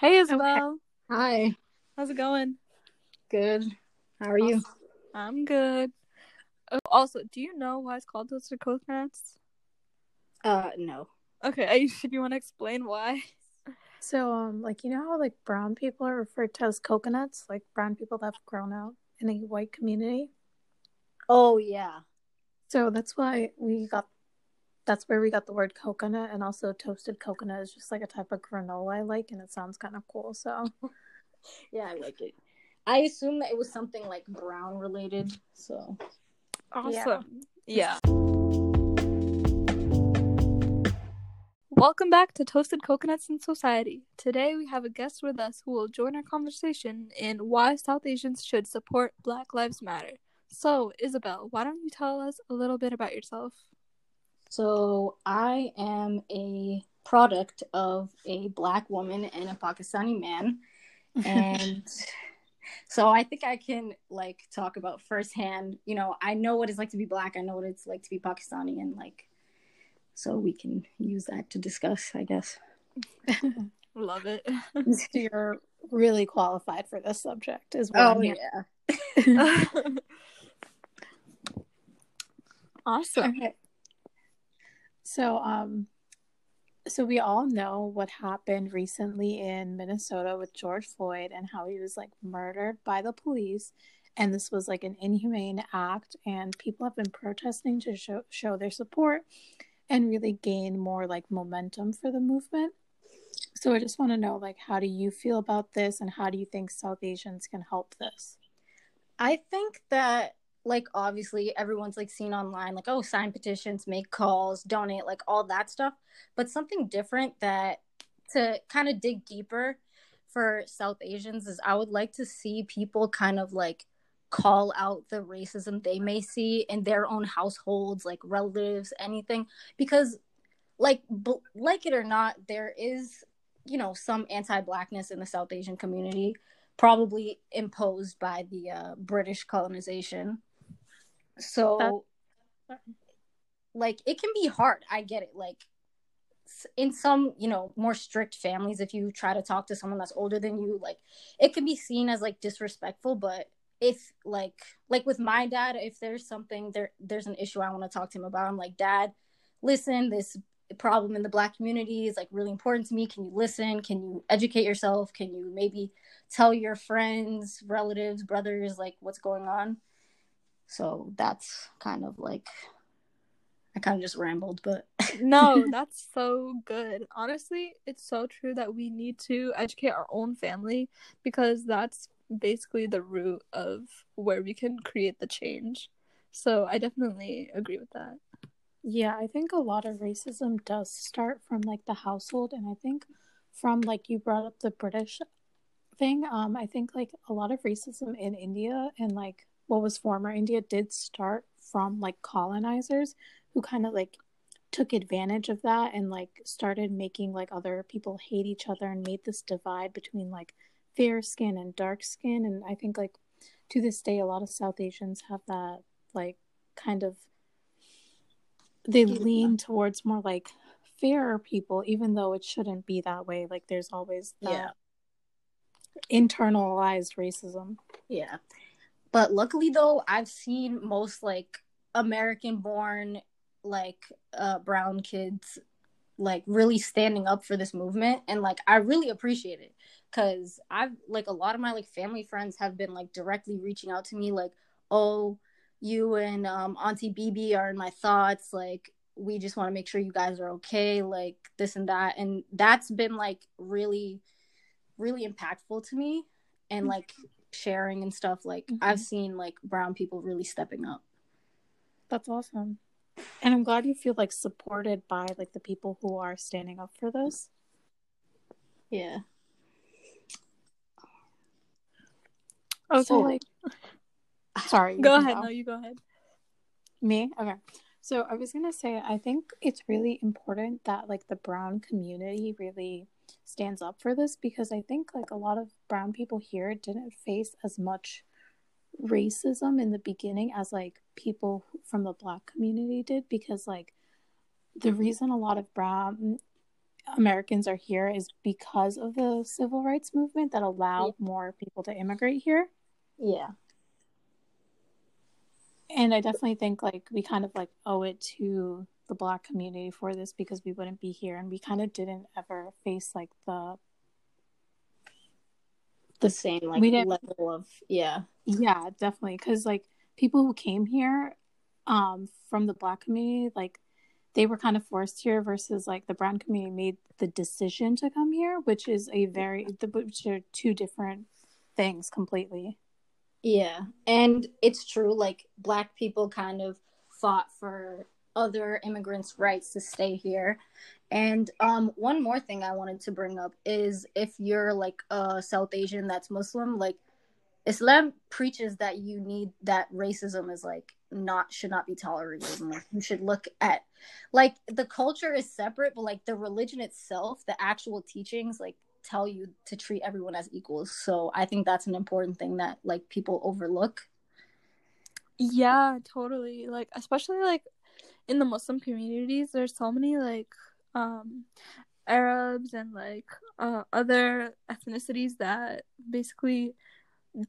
Hey Isabel. Hi. How's it going? Good. How are you? I'm good. Oh, also, do you know why it's called toasted coconuts? Uh, no. Okay, I, you want to explain why? So, um, like you know how like brown people are referred to as coconuts, like brown people that have grown out in a white community. Oh yeah. So that's why we got. That's where we got the word coconut, and also toasted coconut is just like a type of granola I like, and it sounds kind of cool. So, Yeah, I like it. I assume that it was something like brown related. So Awesome. Yeah. Welcome back to Toasted Coconuts in Society. Today we have a guest with us who will join our conversation in why South Asians should support Black Lives Matter. So, Isabel, why don't you tell us a little bit about yourself? So I am a product of a black woman and a Pakistani man. And so I think I can like talk about firsthand, you know, I know what it's like to be black, I know what it's like to be Pakistani and like so we can use that to discuss, I guess. Love it. you're really qualified for this subject, as well. I'm yeah. awesome. Okay. So, um, so we all know what happened recently in Minnesota with George Floyd and how he was like murdered by the police, and this was like an inhumane act, and people have been protesting to show show their support and really gain more like momentum for the movement. So I just want to know like how do you feel about this and how do you think South Asians can help this? I think that like obviously everyone's like seen online like oh sign petitions, make calls, donate, like all that stuff, but something different that to kind of dig deeper for South Asians is I would like to see people kind of like call out the racism they may see in their own households, like relatives, anything because like b- like it or not there is you know some anti-blackness in the South Asian community probably imposed by the uh, British colonization. So, like, it can be hard. I get it. Like, in some, you know, more strict families, if you try to talk to someone that's older than you, like, it can be seen as like disrespectful. But if, like, like with my dad, if there's something there, there's an issue I want to talk to him about. I'm like, Dad, listen, this problem in the black community is like really important to me. Can you listen? Can you educate yourself? Can you maybe tell your friends, relatives, brothers, like what's going on. So that's kind of like, I kind of just rambled, but no, that's so good. Honestly, it's so true that we need to educate our own family because that's basically the root of where we can create the change. So I definitely agree with that. Yeah, I think a lot of racism does start from like the household, and I think from like you brought up the British thing. Um, I think like a lot of racism in India and like what was former India did start from like colonizers who kind of like took advantage of that and like started making like other people hate each other and made this divide between like fair skin and dark skin. And I think like to this day, a lot of South Asians have that like kind of they Yeah. lean towards more like fairer people, even though it shouldn't be that way. Like there's always that Yeah. internalized racism. yeah. But luckily, though, I've seen most like American born, like uh, brown kids, like really standing up for this movement. And like, I really appreciate it because I've like a lot of my like family friends have been like directly reaching out to me, like, oh, you and um, Auntie BB are in my thoughts. Like, we just want to make sure you guys are okay, like this and that. And that's been like really, really impactful to me. And like sharing and stuff, like Mhm. I've seen like brown people really stepping up. That's awesome. And I'm glad you feel like supported by like the people who are standing up for this. Yeah. Okay. So like sorry. go ahead. No, you go ahead. Me? Okay. So I was gonna say I think it's really important that like the brown community really stands up for this because I think like a lot of brown people here didn't face as much racism in the beginning as like people from the black community did because like the reason a lot of brown Americans are here is because of the civil rights movement that allowed yeah. more people to immigrate here. Yeah. And I definitely think like we kind of like owe it to the black community for this because we wouldn't be here and we kind of didn't ever face like the the same like we level of yeah. Yeah definitely because like people who came here um from the black community like they were kind of forced here versus like the brown community made the decision to come here which is a very which are two different things completely yeah and it's true like black people kind of fought for other immigrants' rights to stay here. And um, one more thing I wanted to bring up is if you're like a South Asian that's Muslim, like Islam preaches that you need that racism is like not should not be tolerated. And, like you should look at like the culture is separate, but like the religion itself, the actual teachings, like tell you to treat everyone as equals. So I think that's an important thing that like people overlook. Yeah, totally. Like especially like in the Muslim communities, there's so many like um Arabs and like uh, other ethnicities that basically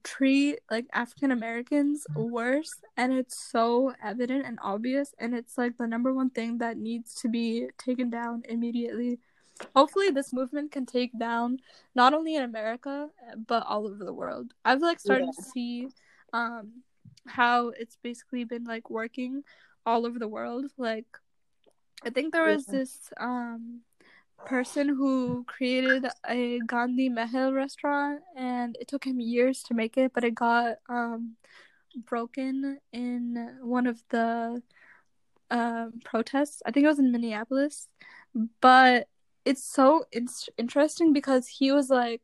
treat like African Americans worse and it's so evident and obvious and it's like the number one thing that needs to be taken down immediately. Hopefully this movement can take down not only in America but all over the world. I've like started yeah. to see um how it's basically been like working all over the world. Like I think there was this um person who created a Gandhi Mahal restaurant and it took him years to make it, but it got um broken in one of the um protests. I think it was in Minneapolis. But it's so in- interesting because he was like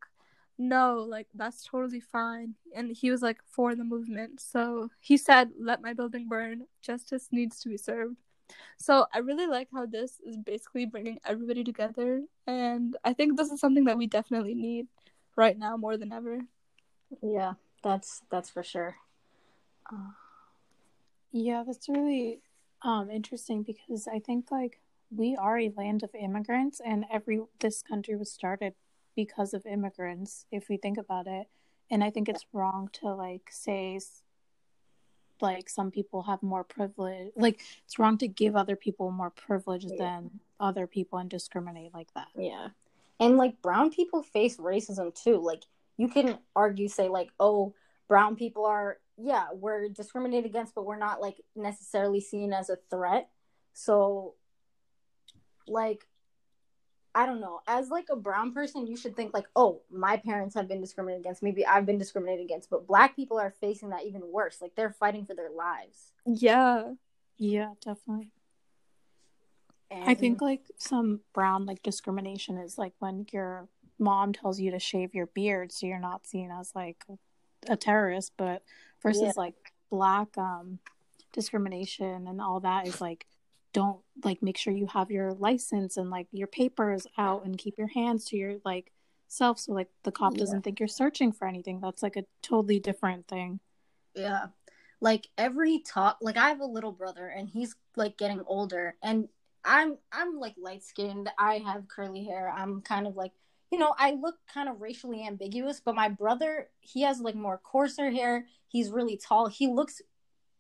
no, like that's totally fine. And he was like for the movement. So he said, let my building burn. Justice needs to be served. So I really like how this is basically bringing everybody together. And I think this is something that we definitely need right now more than ever. Yeah, that's that's for sure. Uh, yeah, that's really um interesting because I think like we are a land of immigrants and every this country was started because of immigrants if we think about it. And i think it's wrong to like say like some people have more privilege like it's wrong to give other people more privilege yeah. than other people and discriminate like that. Yeah. And like brown people face racism too. Like you can argue say like oh brown people are yeah we're discriminated against but we're not like necessarily seen as a threat. So like I don't know. As like a brown person, you should think like, oh, my parents have been discriminated against. Maybe I've been discriminated against. But black people are facing that even worse. Like they're fighting for their lives. Yeah. Yeah, definitely. And... I think like some brown like discrimination is like when your mom tells you to shave your beard so you're not seen as like a terrorist, but versus yeah. like black um discrimination and all that is like don't like make sure you have your license and like your papers out and keep your hands to your like self so like the cop yeah. doesn't think you're searching for anything. That's like a totally different thing. Yeah. Like every talk like i have a little brother and he's like getting older and i'm i'm like light skinned i have curly hair. I'm kind of like you know i look kind of racially ambiguous but my brother he has like more coarser hair. He's really tall. He looks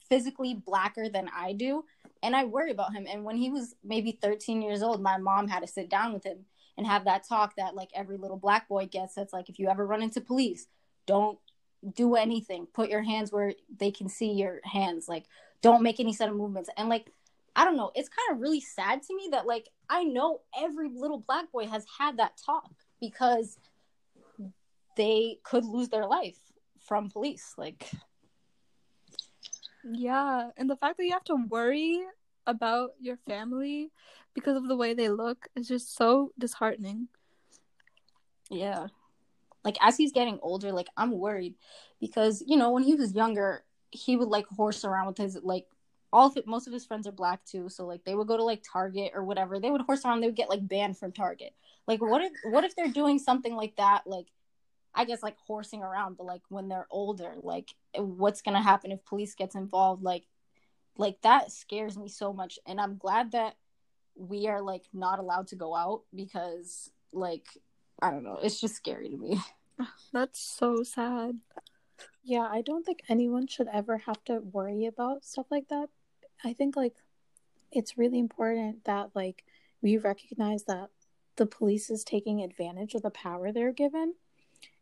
physically blacker than i do and I worry about him. And when he was maybe 13 years old, my mom had to sit down with him and have that talk that like every little black boy gets. That's like if you ever run into police, don't do anything. Put your hands where they can see your hands. Like don't make any sudden movements. And like I don't know, it's kind of really sad to me that like I know every little black boy has had that talk because they could lose their life from police. Like yeah, and the fact that you have to worry about your family because of the way they look is just so disheartening. Yeah. Like as he's getting older, like I'm worried because, you know, when he was younger, he would like horse around with his like all of it, most of his friends are black too, so like they would go to like Target or whatever. They would horse around, they would get like banned from Target. Like what if what if they're doing something like that like I guess like horsing around, but like when they're older, like what's gonna happen if police gets involved? Like, like that scares me so much, and I'm glad that we are like not allowed to go out because like I don't know, it's just scary to me. That's so sad. Yeah, I don't think anyone should ever have to worry about stuff like that. I think like it's really important that like we recognize that the police is taking advantage of the power they're given.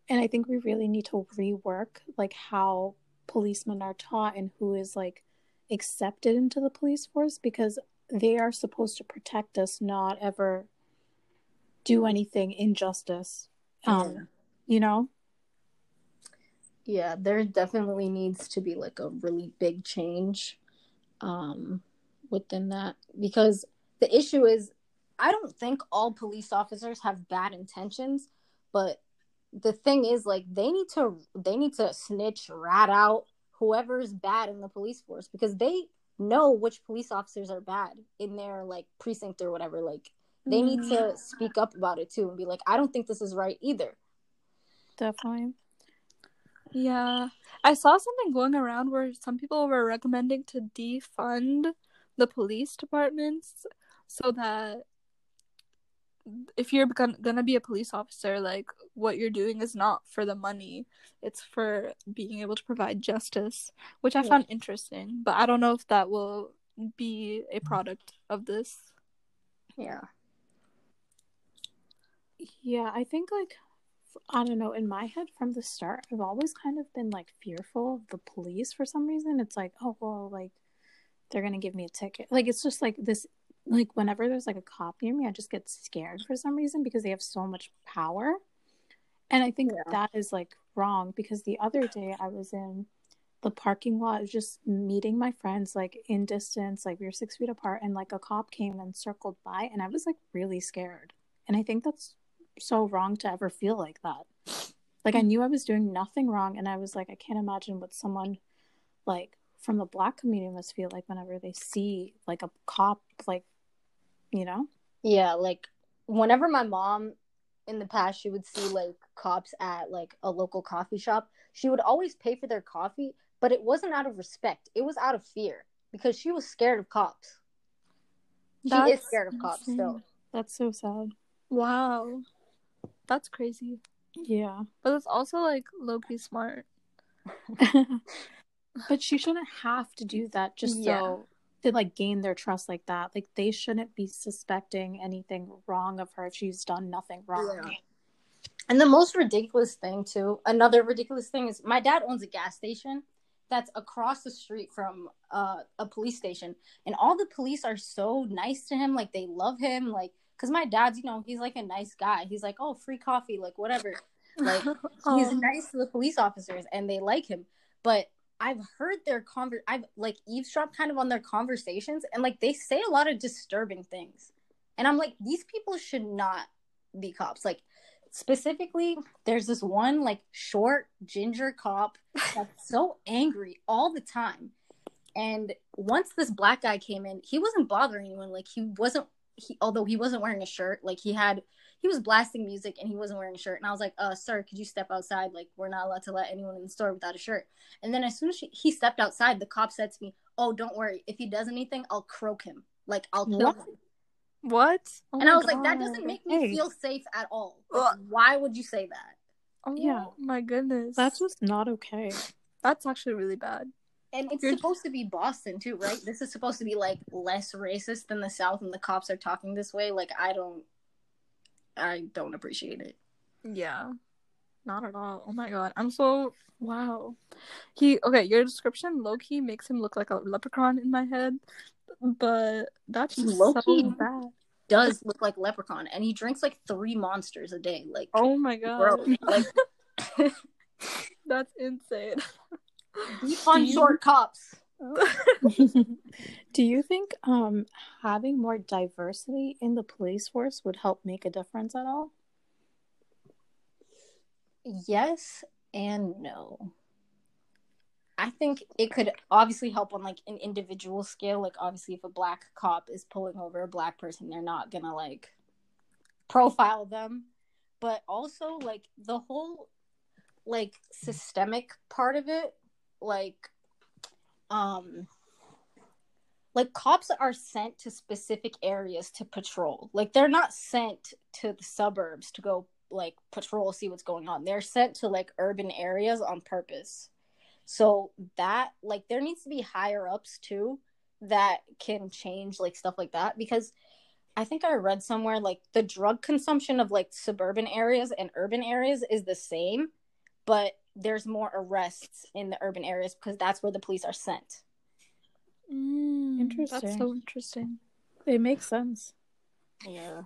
And I think we really need to rework like how policemen are taught and who is like accepted into the police force because they are supposed to protect us, not ever do anything injustice. Um, Yeah. you know? Yeah, there definitely needs to be like a really big change um within that because the issue is I don't think all police officers have bad intentions, but the thing is like they need to they need to snitch rat out whoever's bad in the police force because they know which police officers are bad in their like precinct or whatever like they need to mm-hmm. speak up about it too and be like I don't think this is right either. Definitely. Yeah. I saw something going around where some people were recommending to defund the police departments so that if you're gon- gonna be a police officer, like what you're doing is not for the money, it's for being able to provide justice, which I Yeah. found interesting. But I don't know if that will be a product of this. Yeah. Yeah, I think like I don't know, in my head from the start, I've always kind of been like fearful of the police for some reason. It's like, oh well, like they're gonna give me a ticket. Like it's just like this like whenever there's like a cop near me, I just get scared for some reason because they have so much power. And I think Yeah. that is like wrong because the other day I was in the parking lot just meeting my friends like in distance, like we were six feet apart, and like a cop came and circled by and I was like really scared. And I think that's so wrong to ever feel like that. Like I mm. knew I was doing nothing wrong and I was like, I can't imagine what someone like from the black community must feel like whenever they see like a cop like you know? Yeah, like whenever my mom in the past she would see like cops at like a local coffee shop, she would always pay for their coffee, but it wasn't out of respect. It was out of fear because she was scared of cops. She is scared of cops still. insane. That's so sad. Wow. That's crazy. Yeah. But it's also like low key smart. but she shouldn't have to do that just Yeah. so to like gain their trust like that. Like they shouldn't be suspecting anything wrong of her if she's done nothing wrong. Yeah. And the most ridiculous thing too, another ridiculous thing is my dad owns a gas station that's across the street from uh, a police station, and all the police are so nice to him, like they love him, like because my dad's, you know, he's like a nice guy. He's like, oh, free coffee, like whatever. Like he's Oh. nice to the police officers, and they like him. But I've heard their conver, I've like eavesdropped kind of on their conversations, and like they say a lot of disturbing things, and I'm like, these people should not be cops. Like specifically there's this one like short ginger cop that's so angry all the time. And once this black guy came in he wasn't bothering anyone. Like he wasn't he although he wasn't wearing a shirt like he had he was blasting music and he wasn't wearing a shirt and i was like uh sir could you step outside like we're not allowed to let anyone in the store without a shirt and then as soon as she, he stepped outside the cop said to me oh don't worry if he does anything i'll croak him like i'll kill What? him What? Oh and I was like, that doesn't make me Hey. feel safe at all. Like, why would you say that? Oh Yeah. my goodness. That's just not okay. that's actually really bad. And it's You're- supposed to be Boston too, right? This is supposed to be like less racist than the South, and the cops are talking this way. Like, I don't, I don't appreciate it. Yeah. Not at all. Oh my god. I'm so wow. He okay, your description low key makes him look like a leprechaun in my head. But that's just Low-key. so bad. Does look like Leprechaun, and he drinks like three monsters a day. Like, Oh my god. bro, like That's insane. on short cops. Do you think um having more diversity in the police force would help make a difference at all? Yes and no. I think it could obviously help on like an individual scale. Like obviously if a black cop is pulling over a black person, they're not gonna like profile them. But also like the whole like systemic part of it, like um like cops are sent to specific areas to patrol. Like they're not sent to the suburbs to go like patrol see what's going on. They're sent to like urban areas on purpose. So that like there needs to be higher ups too that can change like stuff like that because I think I read somewhere like the drug consumption of like suburban areas and urban areas is the same, but there's more arrests in the urban areas because that's where the police are sent. Mm, Interesting. That's so interesting. It makes sense. Yeah.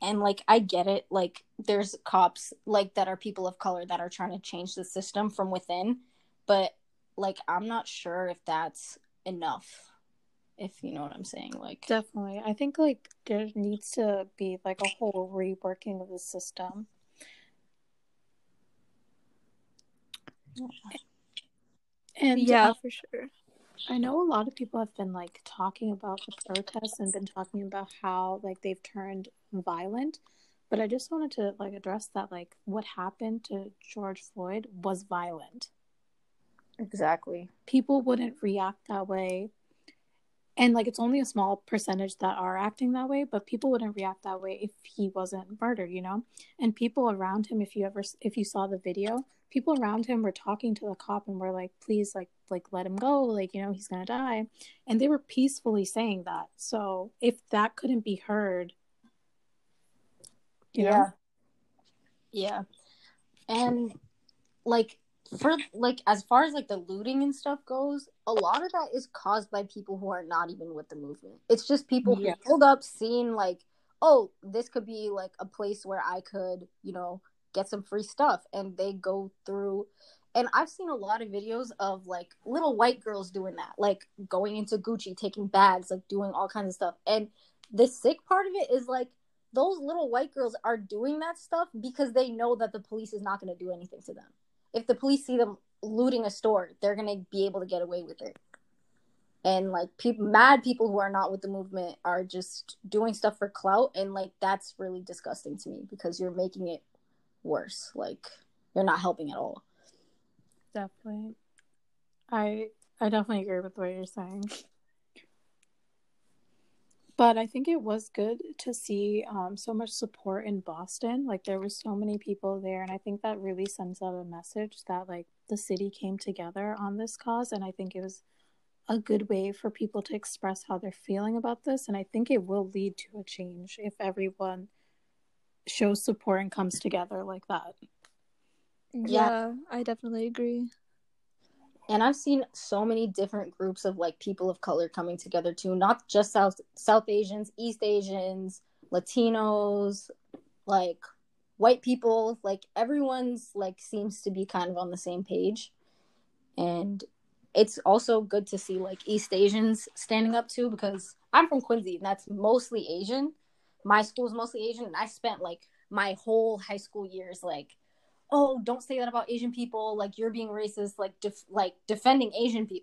And like I get it, like there's cops like that are people of color that are trying to change the system from within, but like I'm not sure if that's enough. If you know what I'm saying, like Definitely. I think like there needs to be like a whole reworking of the system. And yeah, uh, for sure. I know a lot of people have been like talking about the protests and been talking about how like they've turned violent, but I just wanted to like address that like what happened to George Floyd was violent. exactly. People wouldn't react that way. And like it's only a small percentage that are acting that way, but people wouldn't react that way if he wasn't murdered, you know? And people around him if you ever if you saw the video, people around him were talking to the cop and were like, "Please like like let him go, like, you know, he's to die." And they were peacefully saying that. So, if that couldn't be heard, you know? yeah. Yeah. And like for like as far as like the looting and stuff goes, a lot of that is caused by people who are not even with the movement. It's just people Yeah. who pulled up, seeing like, oh, this could be like a place where I could, you know, get some free stuff, and they go through. And I've seen a lot of videos of like little white girls doing that, like going into Gucci, taking bags, like doing all kinds of stuff. And the sick part of it is like those little white girls are doing that stuff because they know that the police is not going to do anything to them. If the police see them looting a store, they're to be able to get away with it. And like people mad people who are not with the movement are just doing stuff for clout and like that's really disgusting to me because you're making it worse. Like you're not helping at all. Definitely. I I definitely agree with what you're saying. But I think it was good to see um, so much support in Boston. Like there were so many people there, and I think that really sends out a message that like the city came together on this cause, and I think it was a good way for people to express how they're feeling about this, and I think it will lead to a change if everyone shows support and comes together like that. Yeah, I definitely agree. And I've seen so many different groups of like people of color coming together too, not just South South Asians, East Asians, Latinos, like white people, like everyone's like seems to be kind of on the same page. And it's also good to see like East Asians standing up too because I'm from Quincy and that's mostly Asian. My school's mostly Asian and I spent like my whole high school years like oh don't say that about asian people like you're being racist like def- like defending asian pe-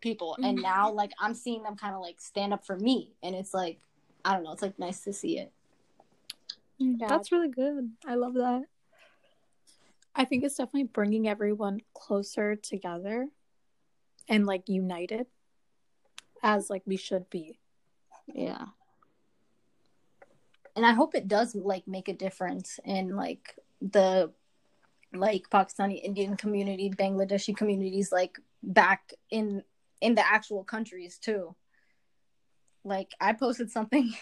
people and Mhm. now like i'm seeing them kind of like stand up for me and it's like i don't know it's like nice to see it Yeah, That's really good. I love that. I think it's definitely bringing everyone closer together and like united as like we should be. yeah and i hope it does like make a difference in like the like pakistani indian community bangladeshi communities like back in in the actual countries too. Like i posted something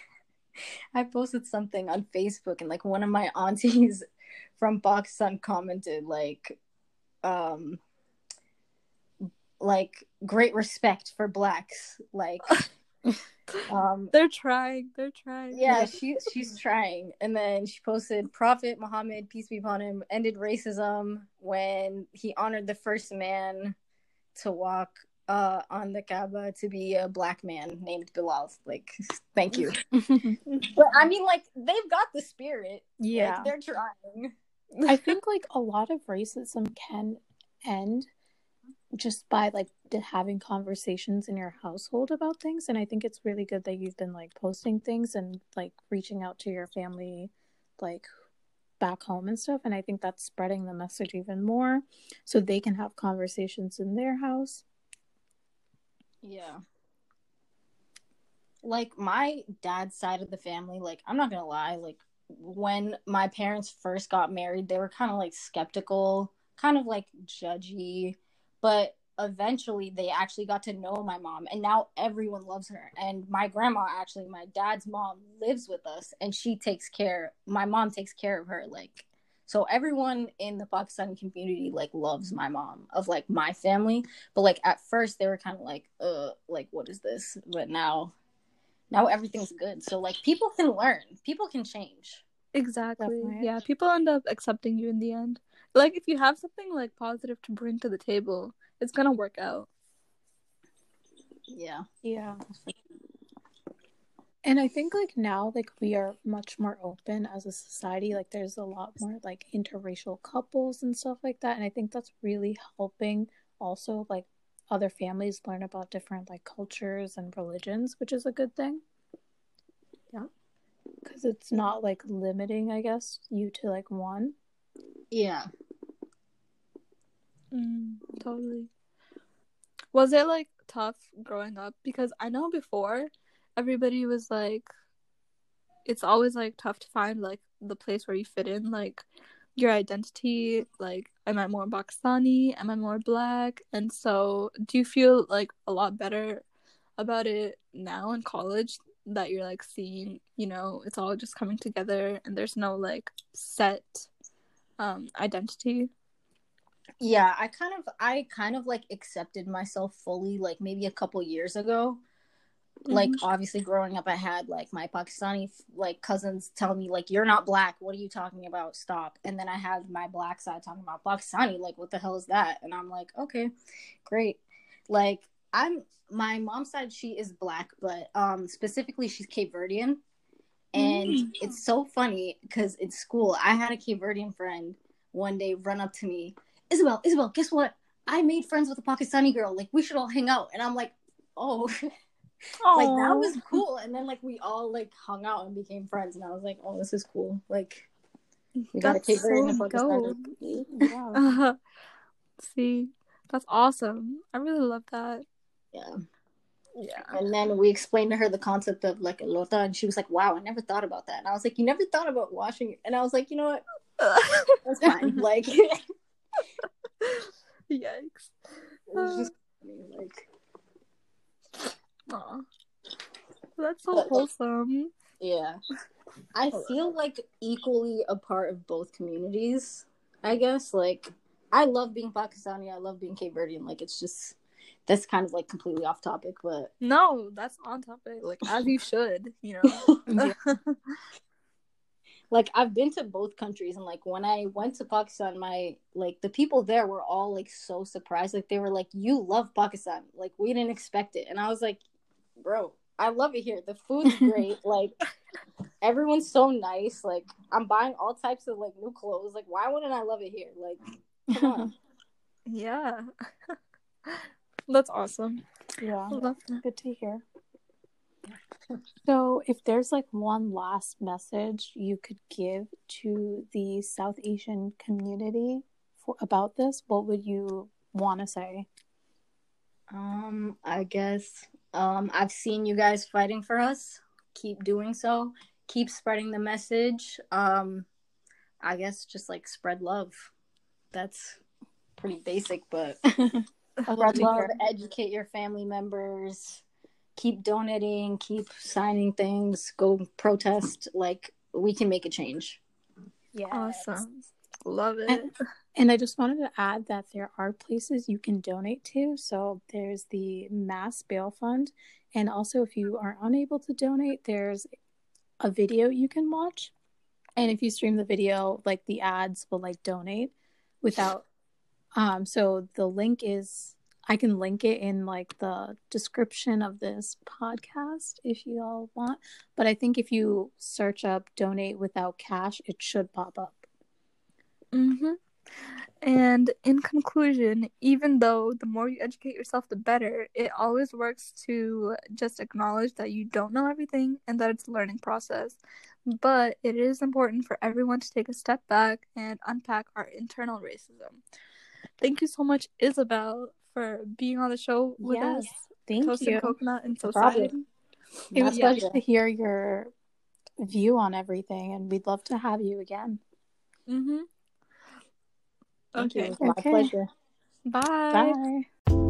i posted something on facebook and like one of my aunties from pakistan commented like um like great respect for blacks. Like um They're trying. They're trying. yeah, she she's trying. And then she posted Prophet Muhammad, peace be upon him, ended racism when he honored the first man to walk uh on the Kaaba to be a black man named Bilal. Like, thank you. But I mean, like, they've got the spirit. yeah. Like, they're trying. I think like a lot of racism can end just by like having conversations in your household about things and I think it's really good that you've been like posting things and like reaching out to your family like back home and stuff and I think that's spreading the message even more so they can have conversations in their house. Yeah. Like my dad's side of the family, like I'm not gonna lie, like when my parents first got married, they were kind of like skeptical, kind of like judgy, but eventually they actually got to know my mom and now everyone loves her and my grandma actually my dad's mom lives with us and she takes care my mom takes care of her like so everyone in the pakistani community like loves my mom of like my family but like at first they were kind of like uh like what is this but now now everything's good so like people can learn people can change Exactly. Definitely. Yeah, people end up accepting you in the end. Like if you have something like positive to bring to the table, it's gonna work out. yeah Yeah. And I think like now like we are much more open as a society. Like there's a lot more like interracial couples and stuff like that. And I think that's really helping also like other families learn about different like cultures and religions, which is a good thing. Yeah. Cuz it's not like limiting, I guess, you to like one. yeah Mm, totally. Was it like tough growing up? Because I know before everybody was like, it's always like tough to find like the place where you fit in, like your identity. Like, am I more Pakistani? Am I more black? And so, do you feel like a lot better about it now in college that you're like seeing, you know, it's all just coming together and there's no like set um identity? Yeah i kind of i kind of like accepted myself fully like maybe a couple years ago. Like Mhm. obviously growing up i had like my pakistani like cousins tell me like you're not black. What are you talking about? Stop. And then i had my black side talking about pakistani like what the hell is that? And i'm like okay great. Like i'm my mom's side she is black but um specifically she's cape verdean. And Mm. it's so funny because in school i had a cape verdean friend one day run up to me isabel isabel guess what? I made friends with a pakistani girl. Like we should all hang out. And i'm like oh. Like that was cool. And then like we all like hung out and became friends. And i was like oh this is cool. Like we got a That's cape verdean in so pakistan dope. Yeah. Uh, see, that's awesome. I really love that. yeah. Yeah. and then we explained to her the concept of like a lota and she was like wow i never thought about that. And i was like you never thought about washing and i was like you know what? That's fine. Like it Yikes. was just funny, like Aw. That's so But- uh, wholesome. Yeah. I feel like equally a part of both communities, I guess. Like, I love being Pakistani, I love being Cape Verdean. Like, it's just, that's kind of like completely off topic, but No, that's on topic. Like as you should, you know. like, I've been to both countries, and like, when I went to Pakistan, my, like, the people there were all like so surprised. Like, they were like, You love Pakistan. Like, we didn't expect it. And I was like, Bro, I love it here. The food's great. like, everyone's so nice. Like, I'm buying all types of like new clothes. Like, why wouldn't I love it here? Like, come on. yeah. that's awesome. yeah. I love that. Good to hear. So, if there's like one last message you could give to the South Asian community for about this, what would you want to say? Um, I guess um I've seen you guys fighting for us. Keep doing so. Keep spreading the message. Um I guess just like spread love. That's pretty basic, but spread love, educate your family members, keep donating, keep signing things, go protest. Like we can make a change. Yeah. Awesome. Love it. And, and I just wanted to add that there are places you can donate to. So there's the Mass Bail Fund. And also, if you are unable to donate, there's a video you can watch. And if you stream the video, like the ads will like donate without. Um, so the link is, I can link it in like the description of this podcast if you all want. But I think if you search up donate without cash, it should pop up. Mm-hmm. And in conclusion, even though the more you educate yourself, the better, it always works to just acknowledge that you don't know everything and that it's a learning process. But it is important for everyone to take a step back and unpack our internal racism. Thank you so much, Isabel, for being on the show with Yes. us. Thank toast you. and coconut and No problem. society. It was Yeah. nice pleasure. to hear your view on everything, and we'd love to have you again. Mm-hmm. Thank you. Okay. It was my Okay. pleasure. Bye. Bye.